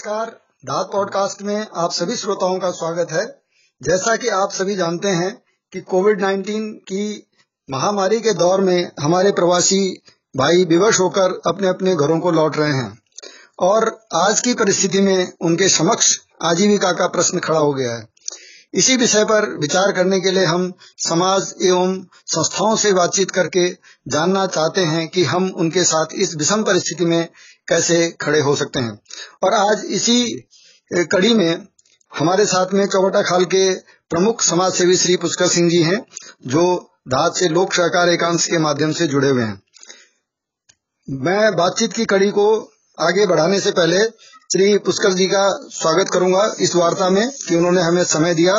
नमस्कार। दाद पॉडकास्ट में आप सभी श्रोताओं का स्वागत है। जैसा कि आप सभी जानते हैं कि कोविड 19 की महामारी के दौर में हमारे प्रवासी भाई विवश होकर अपने अपने घरों को लौट रहे हैं और आज की परिस्थिति में उनके समक्ष आजीविका का प्रश्न खड़ा हो गया है। इसी विषय पर विचार करने के लिए हम समाज एवं संस्थाओं से बातचीत करके जानना चाहते हैं कि हम उनके साथ इस विषम परिस्थिति में कैसे खड़े हो सकते हैं। और आज इसी कड़ी में हमारे साथ में चौबटा खाल के प्रमुख समाज सेवी श्री पुष्कर सिंह जी हैं जो धात से लोक सहकार एकांश के माध्यम से जुड़े हुए हैं। मैं बातचीत की कड़ी को आगे बढ़ाने से पहले श्री पुष्कर जी का स्वागत करूँगा इस वार्ता में कि उन्होंने हमें समय दिया।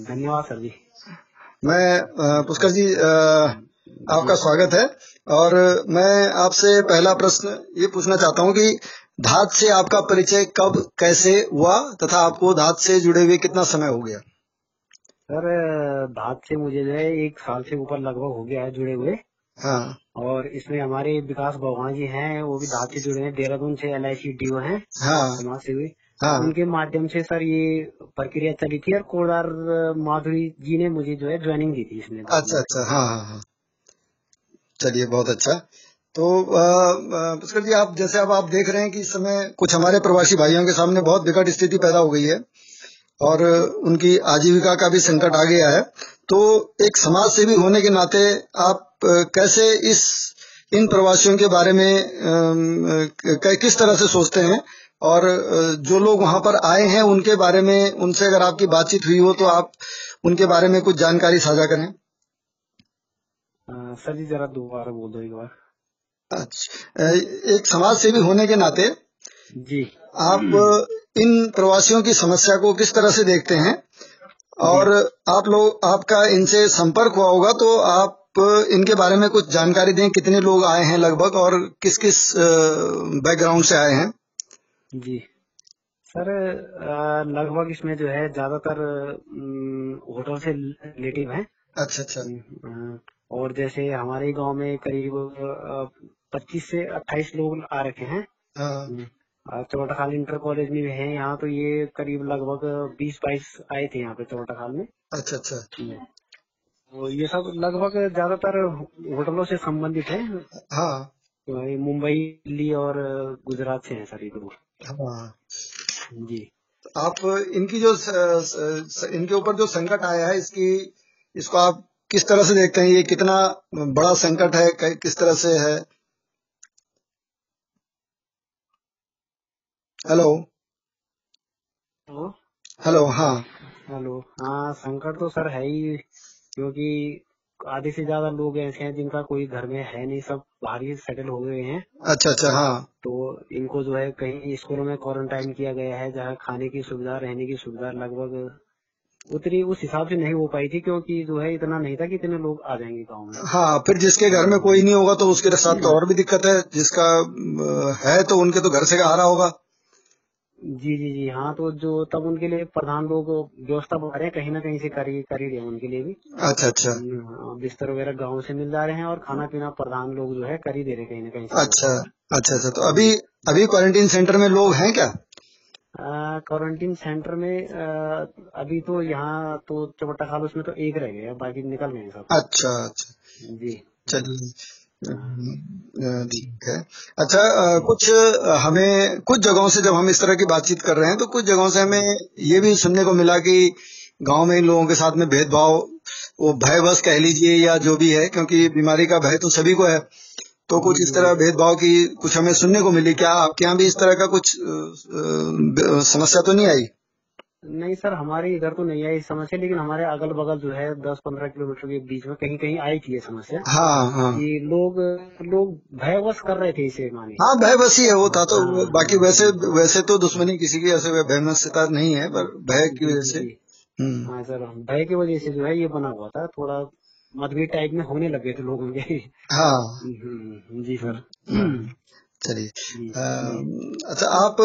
धन्यवाद सर जी। मैं पुष्कर जी आपका स्वागत है। और मैं आपसे पहला प्रश्न ये पूछना चाहता हूँ कि धात से आपका परिचय कब कैसे हुआ तथा आपको धात से जुड़े हुए कितना समय हो गया? सर धात से मुझे जो है एक साल से ऊपर लगभग हो गया है जुड़े हुए। हाँ। और इसमें हमारे विकास भगवान जी हैं वो भी धात से जुड़े हैं। देहरादून से L I C D O है। हाँ। सेवी। हाँ। उनके माध्यम से सर ये प्रक्रिया चली थी और कोडार माधुरी जी ने मुझे जो है ज्वाइनिंग दी थी इसमें। अच्छा अच्छा। हाँ हाँ हाँ। चलिए, बहुत अच्छा। तो पुष्कर जी, आप जैसे अब आप देख रहे हैं कि इस समय कुछ हमारे प्रवासी भाइयों के सामने बहुत विकट स्थिति पैदा हो गई है और उनकी आजीविका का भी संकट आ गया है। तो एक समाज सेवी होने के नाते आप कैसे इस, इन प्रवासियों के बारे में किस तरह से सोचते हैं? और जो लोग वहाँ पर आए हैं, उनके बारे में, उनसे अगर आपकी बातचीत हुई हो तो आप उनके बारे में कुछ जानकारी साझा करें। सर जी जरा दोबारा बोल दो एक बार। अच्छा एक समाज सेवी होने के नाते जी। आप इन प्रवासियों की समस्या को किस तरह से देखते हैं? और आप लोग आपका इनसे संपर्क हुआ होगा तो आप इनके बारे में कुछ जानकारी दें कितने लोग आए हैं लगभग और किस किस बैकग्राउंड से आए हैं? जी। सर लगभग इसमें जो है ज़्यादातर होटल से रिलेटिव हैं। अच्छा अच्छा। और जैसे हमारे गाँव में करीब पच्चीस से अट्ठाईस लोग आ रखे हैं। हाँ। चौटा खाल इंटर कॉलेज में भी हैं। यहाँ तो ये करीब लगभग बीस बाईस आए थे यहाँ पे चौटा खाल में। अच्छा अच्छा। तो ये सब लगभग ज़्यादातर होटलों से संबंधित है। हाँ। मुंबई दिल्ली और गुजरात से हैं सर ये हाँ। जी। आप इनकी जो स, स, स, इनके ऊपर जो संकट आया है इसकी इसको आप किस तरह से देखते हैं ये कितना बड़ा संकट है किस तरह से है? हेलो हेलो हाँ। हेलो हाँ संकट तो सर है ही क्योंकि आधे से ज़्यादा लोग ऐसे हैं जिनका कोई घर में है नहीं सब बाहर ही सेटल हो गए हैं। अच्छा अच्छा हाँ। तो इनको जो है कहीं स्कूलों में क्वारंटाइन किया गया है जहाँ खाने की सुविधा रहने की सुविधा लगभग उतनी उस हिसाब से नहीं हो पाई थी क्योंकि जो है इतना नहीं था कि इतने लोग आ जाएँगे गाँव में। हाँ फिर जिसके घर में कोई नहीं होगा तो उसके साथ तो और भी दिक्कत है। जिसका है तो उनके तो घर से आ रहा होगा। जी जी जी हाँ तो जो तब उनके लिए प्रधान लोग व्यवस्था बना रहे हैं कहीं ना कहीं से कर ही कर ही रहे हैं उनके लिए भी। अच्छा अच्छा। हाँ, बिस्तर वगैरह गाँव से मिल जा रहे हैं और खाना पीना प्रधान लोग जो है कर ही दे रहे हैं कहीं ना कहीं अच्छा अच्छा अच्छा तो अभी अभी क्वारंटीन सेंटर में लोग हैं क्या? क्वारंटीन सेंटर में आ, अभी तो यहाँ तो चौटा खाल उसमें तो एक रह गया बाकी निकल गए सब। अच्छा अच्छा। जी। चलिए ठीक है। अच्छा कुछ हमें कुछ जगहों से जब हम इस तरह की बातचीत कर रहे हैं तो कुछ जगहों से हमें ये भी सुनने को मिला कि गाँव में इन लोगों के साथ में भेदभाव वो भय बस कह लीजिए या जो भी है क्योंकि बीमारी का भय तो सभी को है। तो कुछ इस तरह भेदभाव की कुछ हमें सुनने को मिली। क्या आपके यहाँ भी इस तरह का कुछ समस्या तो नहीं आई? नहीं सर हमारे इधर तो नहीं आई समस्या लेकिन हमारे अगल बगल जो है दस पंद्रह किलोमीटर के बीच में कहीं कहीं आई थी ये समस्या। हाँ हाँ। कि लोग लोग भयवश कर रहे थे इसे माने हाँ भय बस ही है वो था तो। हाँ। बाकी वैसे वैसे तो दुश्मनी किसी की ऐसे भयमस्यता नहीं है पर भय की वजह से। हम्म। हाँ सर भय की वजह से जो है ये बना हुआ था थोड़ा मतभेद टाइप में होने लगे थे लोगों के हाँ। हम्म, जी सर। चलिए। अच्छा आप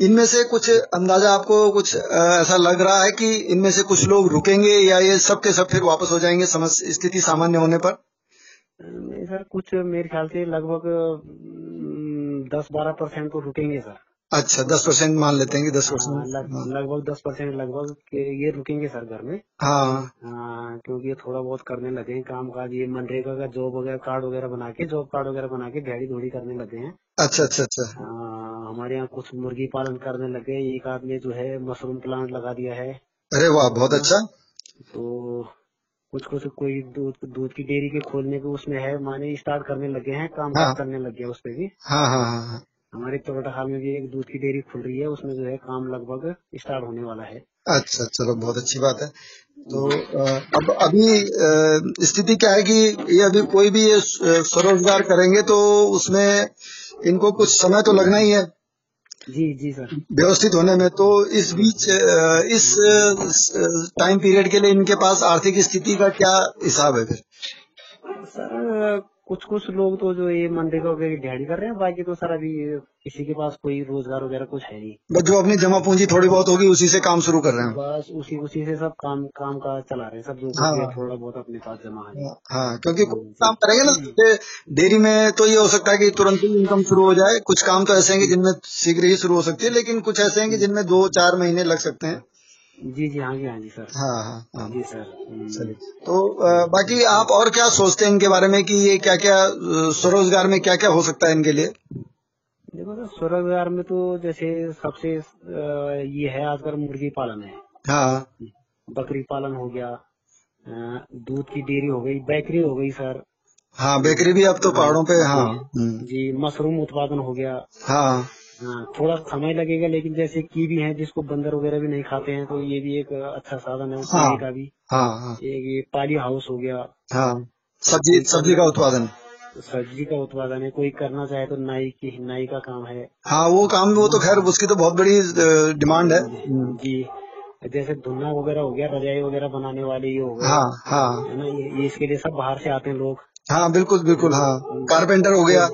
इनमें से कुछ अंदाज़ा आपको कुछ ऐसा लग रहा है कि इनमें से कुछ लोग रुकेंगे या ये सब के सब फिर वापस हो जाएँगे स्थिति सामान्य होने पर? सर कुछ मेरे ख्याल से लगभग दस बारह परसेंट तो रुकेंगे सर। अच्छा दस परसेंट मान लेते हैं कि दस हाँ, परसेंट हाँ। लगभग दस परसेंट लगभग ये रुकेंगे सर घर में। हाँ। हाँ, क्योंकि ये थोड़ा बहुत करने लगे हैं काम काज ये मनरेगा का जॉब वगैरह कार्ड वगैरह बना के जॉब कार्ड वगैरह बना के दिहाड़ी धोड़ी करने लगे हैं। अच्छा अच्छा अच्छा। हाँ, हमारे यहाँ कुछ मुर्गी पालन करने लगे एक आदमी जो है मशरूम प्लांट लगा दिया है। अरे वाह बहुत अच्छा। तो कुछ कुछ कोई दूध दूध की डेयरी के खोलने के उसमें है माने स्टार्ट करने लगे हैं काम हाँ। करने लगे हैं उस पे भी। हाँ हाँ हाँ हाँ। हमारे चौटा हाल में भी एक दूध की डेयरी खुल रही है उसमें जो है काम लगभग स्टार्ट होने वाला है। अच्छा चलो बहुत अच्छी बात है। तो अब अभी स्थिति क्या है कि ये अभी कोई भी ये स्वरोजगार करेंगे तो उसमें इनको कुछ समय तो लगना ही है। जी जी सर। व्यवस्थित होने में तो इस बीच इस टाइम पीरियड के लिए इनके पास आर्थिक स्थिति का क्या हिसाब है फिर? सर कुछ कुछ लोग तो जो ये मनरेगा वगैरह की दिहाड़ी कर रहे हैं बाकी तो सर अभी किसी के पास कोई रोज़गार वगैरह कुछ है नहीं। बस जो अपनी जमा पूंजी थोड़ी बहुत होगी उसी से काम शुरू कर रहे हैं। बस उसी उसी से सब काम काम का चला रहे हैं सब जो हाँ। है, थोड़ा बहुत अपने पास जमा है। हाँ क्योंकि कुछ काम करेंगे ना डेयरी में तो ये हो सकता है कि तुरंत ही इनकम शुरू हो जाए। कुछ काम तो ऐसे हैं जिनमें शीघ्र ही शुरू हो सकती है लेकिन कुछ ऐसे हैं जिनमें दो चार महीने लग सकते हैं। जी जी हाँ जी हाँ जी सर। हाँ हाँ हाँ। जी सर। हम्म। चलिए। तो बाकी आप और क्या सोचते हैं इनके बारे में कि ये क्या क्या स्वरोजगार में क्या क्या हो सकता है इनके लिए? देखो सर स्वरोजगार में तो जैसे सबसे ये है आजकल मुर्गी पालन है। हाँ। बकरी पालन हो गया दूध की डेयरी हो गई बेकरी हो गई सर। हाँ बेकरी भी अब तो पहाड़ों पे हाँ। जी मशरूम उत्पादन हो गया। हाँ, थोड़ा समय लगेगा लेकिन जैसे की भी है जिसको बंदर वगैरह भी नहीं खाते हैं तो ये भी एक अच्छा साधन है हाँ। का भी। हाँ हाँ। एक ये पाली हाउस हो गया। हाँ सब्ज़ी सब्ज़ी का उत्पादन। सब्ज़ी का उत्पादन है कोई करना चाहे तो नाई की नाई का काम है। हाँ वो काम वो तो खैर उसकी तो बहुत बड़ी डिमांड है। जी। जैसे धुना वगैरह हो गया रजाई वगैरह बनाने वाले ये हो गए हाँ हाँ। है ना ये, ये इसके लिए सब बाहर से आते हैं लोग। हाँ बिल्कुल बिल्कुल हाँ। कारपेंटर हो गया।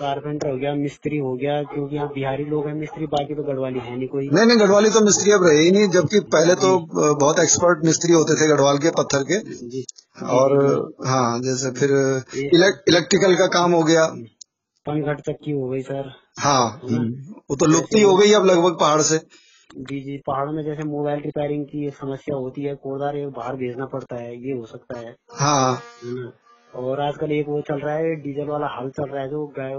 कारपेंटर हो गया मिस्त्री हो गया क्योंकि यहाँ बिहारी लोग हैं मिस्त्री बाकी तो गढ़वाली है नहीं कोई। नहीं नहीं गढ़वाली तो मिस्त्री अब रहे ही नहीं जबकि पहले तो बहुत एक्सपर्ट मिस्त्री होते थे गढ़वाल के पत्थर के। जी। और हाँ जैसे फिर इलेक, इलेक्ट्रिकल का काम हो गया। पनघट तक की हो गई सर। हाँ वो तो लुप्त ही हो गई अब लगभग पहाड़ से। जी जी पहाड़ों में जैसे मोबाइल रिपेयरिंग की समस्या होती है कोदार बाहर भेजना पड़ता है ये हो सकता है। हाँ। है। और आजकल एक वो चल रहा है डीजल वाला हल चल रहा है जो गाय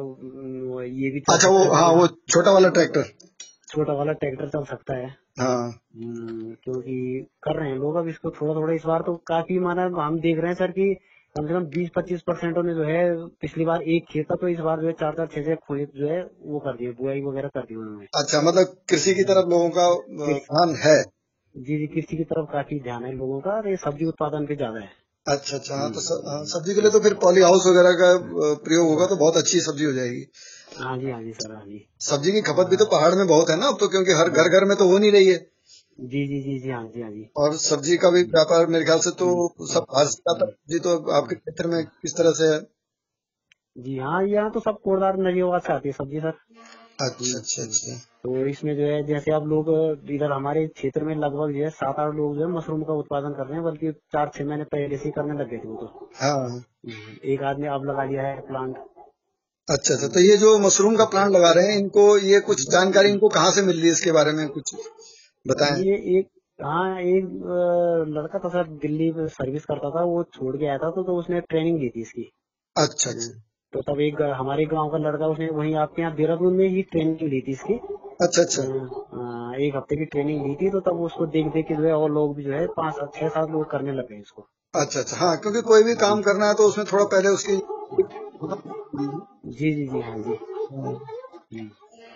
ये भी अच्छा वो हाँ। वो छोटा वाला ट्रैक्टर। छोटा वाला ट्रैक्टर चल सकता है। हाँ। हम्म, क्योंकि कर रहे हैं लोग अब इसको थोड़ा थोड़ा इस बार तो काफ़ी माना हम देख रहे हैं सर कि कम से कम 20-25 परसेंट ने जो है पिछली बार एक खेत था तो इस बार जो है चार चार छह छह खेत जो है वो कर दिए बुआई वगैरह कर दी उन्होंने। अच्छा मतलब कृषि की तरफ़ लोगों का ध्यान है। जी जी कृषि की तरफ़ काफ़ी ध्यान है लोगों का ये सब्ज़ी उत्पादन पे ज़्यादा है। अच्छा अच्छा हाँ तो हाँ, सब्ज़ी के लिए तो फिर पॉली हाउस वगैरह का प्रयोग होगा तो बहुत अच्छी सब्ज़ी हो जाएगी। हाँ जी हाँ जी सर हाँ जी। सब्ज़ी की खपत भी तो पहाड़ में बहुत है ना अब तो क्योंकि हर घर घर में तो हो नहीं रही है। जी जी जी जी हाँ जी हाँ जी। और सब्ज़ी का भी व्यापार मेरे ख्याल से तो सब बाहर से है। सब्ज़ी तो आपके क्षेत्र में किस तरह से है? जी हाँ यहाँ तो सब कोरदार नजीवाद से आती है सब्ज़ी सर। अच्छा अच्छा अच्छा। तो इसमें जो है जैसे आप लोग इधर हमारे क्षेत्र में लगभग जो है सात आठ लोग जो है मशरूम का उत्पादन कर रहे हैं बल्कि चार छह महीने पहले से ही करने लग गए थे वो तो। हाँ। एक आदमी अब लगा लिया है प्लांट अच्छा अच्छा तो ये जो मशरूम का प्लांट लगा रहे हैं इनको ये कुछ जानकारी इनको कहाँ से मिल रही है इसके बारे में कुछ बताएँ? ये एक हाँ एक लड़का था सर दिल्ली में सर्विस करता था वो छोड़ के आया था तो, तो उसने ट्रेनिंग दी थी इसकी। अच्छा अच्छा। तो तब एक हमारे गाँव का लड़का उसने वहीं आपके यहाँ देहरादून में ही ट्रेनिंग ली थी इसकी। अच्छा अच्छा। अ, एक हफ़्ते की ट्रेनिंग ली थी तो तब उसको देख देख के जो है और लोग भी जो है पाँच सात छह सात लोग करने लगे इसको। अच्छा अच्छा। हाँ क्योंकि कोई भी काम करना है तो उसमें थोड़ा पहले उसकी जी जी जी हाँ जी। जी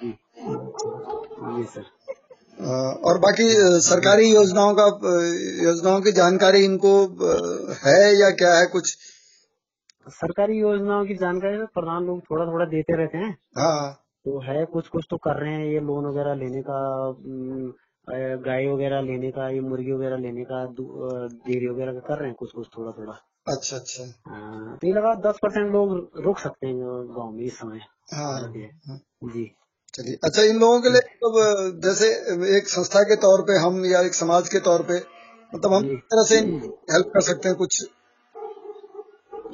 जी जी सर। और बाकी सरकारी योजनाओं का योजनाओं की जानकारी इनको है या क्या है कुछ? सरकारी योजनाओं की जानकारी तो प्रधान लोग थोड़ा थोड़ा देते रहते हैं। हाँ। तो है कुछ कुछ तो कर रहे हैं ये लोन वगैरह लेने का गाय वगैरह लेने का ये मुर्गी वगैरह लेने का डेयरी वगैरह का कर रहे हैं कुछ कुछ थोड़ा थोड़ा अच्छा अच्छा। हाँ, तो ये लगा दस परसेंट लोग रुक सकते हैं गाँव में इस समय। हाँ। जी। चलिए अच्छा इन लोगों के लिए मतलब जैसे एक संस्था के तौर पे हम या एक समाज के तौर पे मतलब हम। तरह से हेल्प कर सकते हैं कुछ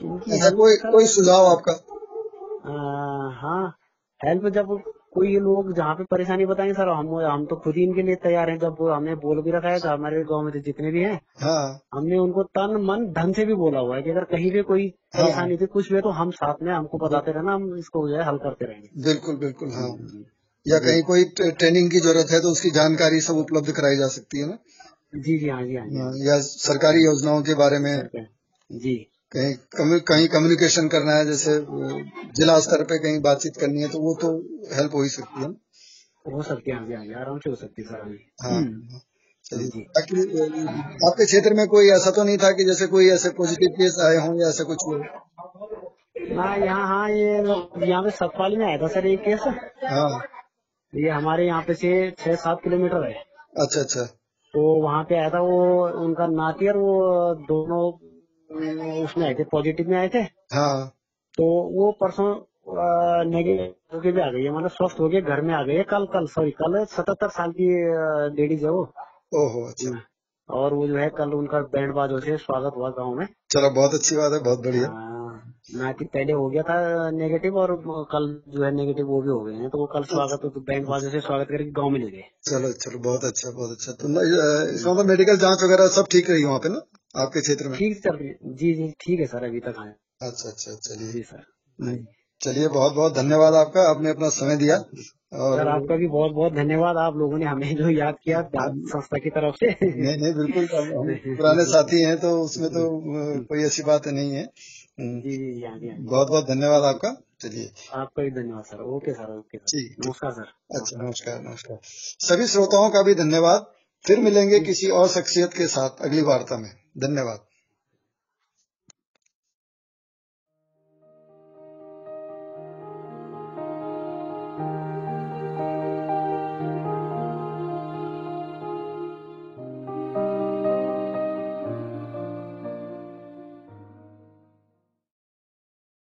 कोई कोई सुझाव आपका? आ, हाँ हेल्प जब कोई लोग जहाँ पे परेशानी बताएँगे सर हम हम तो खुद ही इनके लिए तैयार हैं। जब हमने बोल भी रखा है हमारे गाँव में तो जितने भी हैं हाँ। हमने उनको तन मन धन से भी बोला हुआ है कि अगर कहीं भी कोई हाँ। परेशानी थी कुछ भी है तो हम साथ में हमको बताते रहना हम इसको जो है हल करते रहेंगे। बिल्कुल बिल्कुल हाँ। या कहीं कोई ट्रेनिंग की ज़रूरत है तो उसकी जानकारी सब उपलब्ध कराई जा सकती है ना? जी जी हाँ जी हाँ जी। हाँ, या सरकारी योजनाओं के बारे में? जी। कहीं कम्यू- कहीं कम्युनिकेशन करना है जैसे जिला स्तर पे कहीं बातचीत करनी है तो वो तो हेल्प हो ही सकती है हो सकती है हाँ हाँ आराम से हो सकती है सर। हाँ। बाकी आपके क्षेत्र में कोई ऐसा तो नहीं था कि जैसे कोई ऐसे पॉजिटिव केस आए हों या ऐसा कुछ हो ना यहाँ हाँ ये यहाँ पे सतपाली में आया था सर एक केस हाँ। ये हमारे यहाँ पे से छह सात किलोमीटर है। अच्छा अच्छा। तो वहाँ पे आया था वो उनका नाती और वो दोनों उसमें आए थे पॉजिटिव में आए थे। हाँ। तो वो परसों नेगेटिव होके भी आ गई है मतलब स्वस्थ हो गए घर में आ गई है। कल कल सॉरी कल सतहत्तर साल की लेडीज़ है वो। ओहो अच्छा। और वो जो है कल उनका बैंड बाजों से स्वागत हुआ गाँव में। चलो बहुत अच्छी बात है बहुत बढ़िया। हाँ, नाती पहले हो गया था नेगेटिव और कल जो है नेगेटिव वो भी हो गए हैं। तो वो कल स्वागत तो बैंड बाजों से स्वागत करके गाँव में ले गए। चलो चलो बहुत अच्छा बहुत अच्छा। तो इसका मतलब मेडिकल जाँच वगैरह सब ठीक रही वहाँ पे ना आपके क्षेत्र में? ठीक सर जी जी ठीक है सर अभी तक आए। अच्छा अच्छा चलिए। जी सर हम्म, चलिए बहुत बहुत धन्यवाद आपका आपने अपना समय दिया। और सर आपका भी बहुत बहुत धन्यवाद आप लोगों ने हमें जो याद किया संस्था की तरफ़ से। नहीं नहीं बिल्कुल पुराने साथी हैं तो उसमें तो कोई ऐसी बात नहीं है। जी जी जी हाँ जी हाँ बहुत बहुत धन्यवाद आपका। चलिए। आपका भी धन्यवाद सर। ओके सर ओके ठीक नमस्कार सर। अच्छा नमस्कार। नमस्कार सभी श्रोताओं का भी धन्यवाद। फिर मिलेंगे किसी और शख्सियत के साथ अगली वार्ता में। धन्यवाद।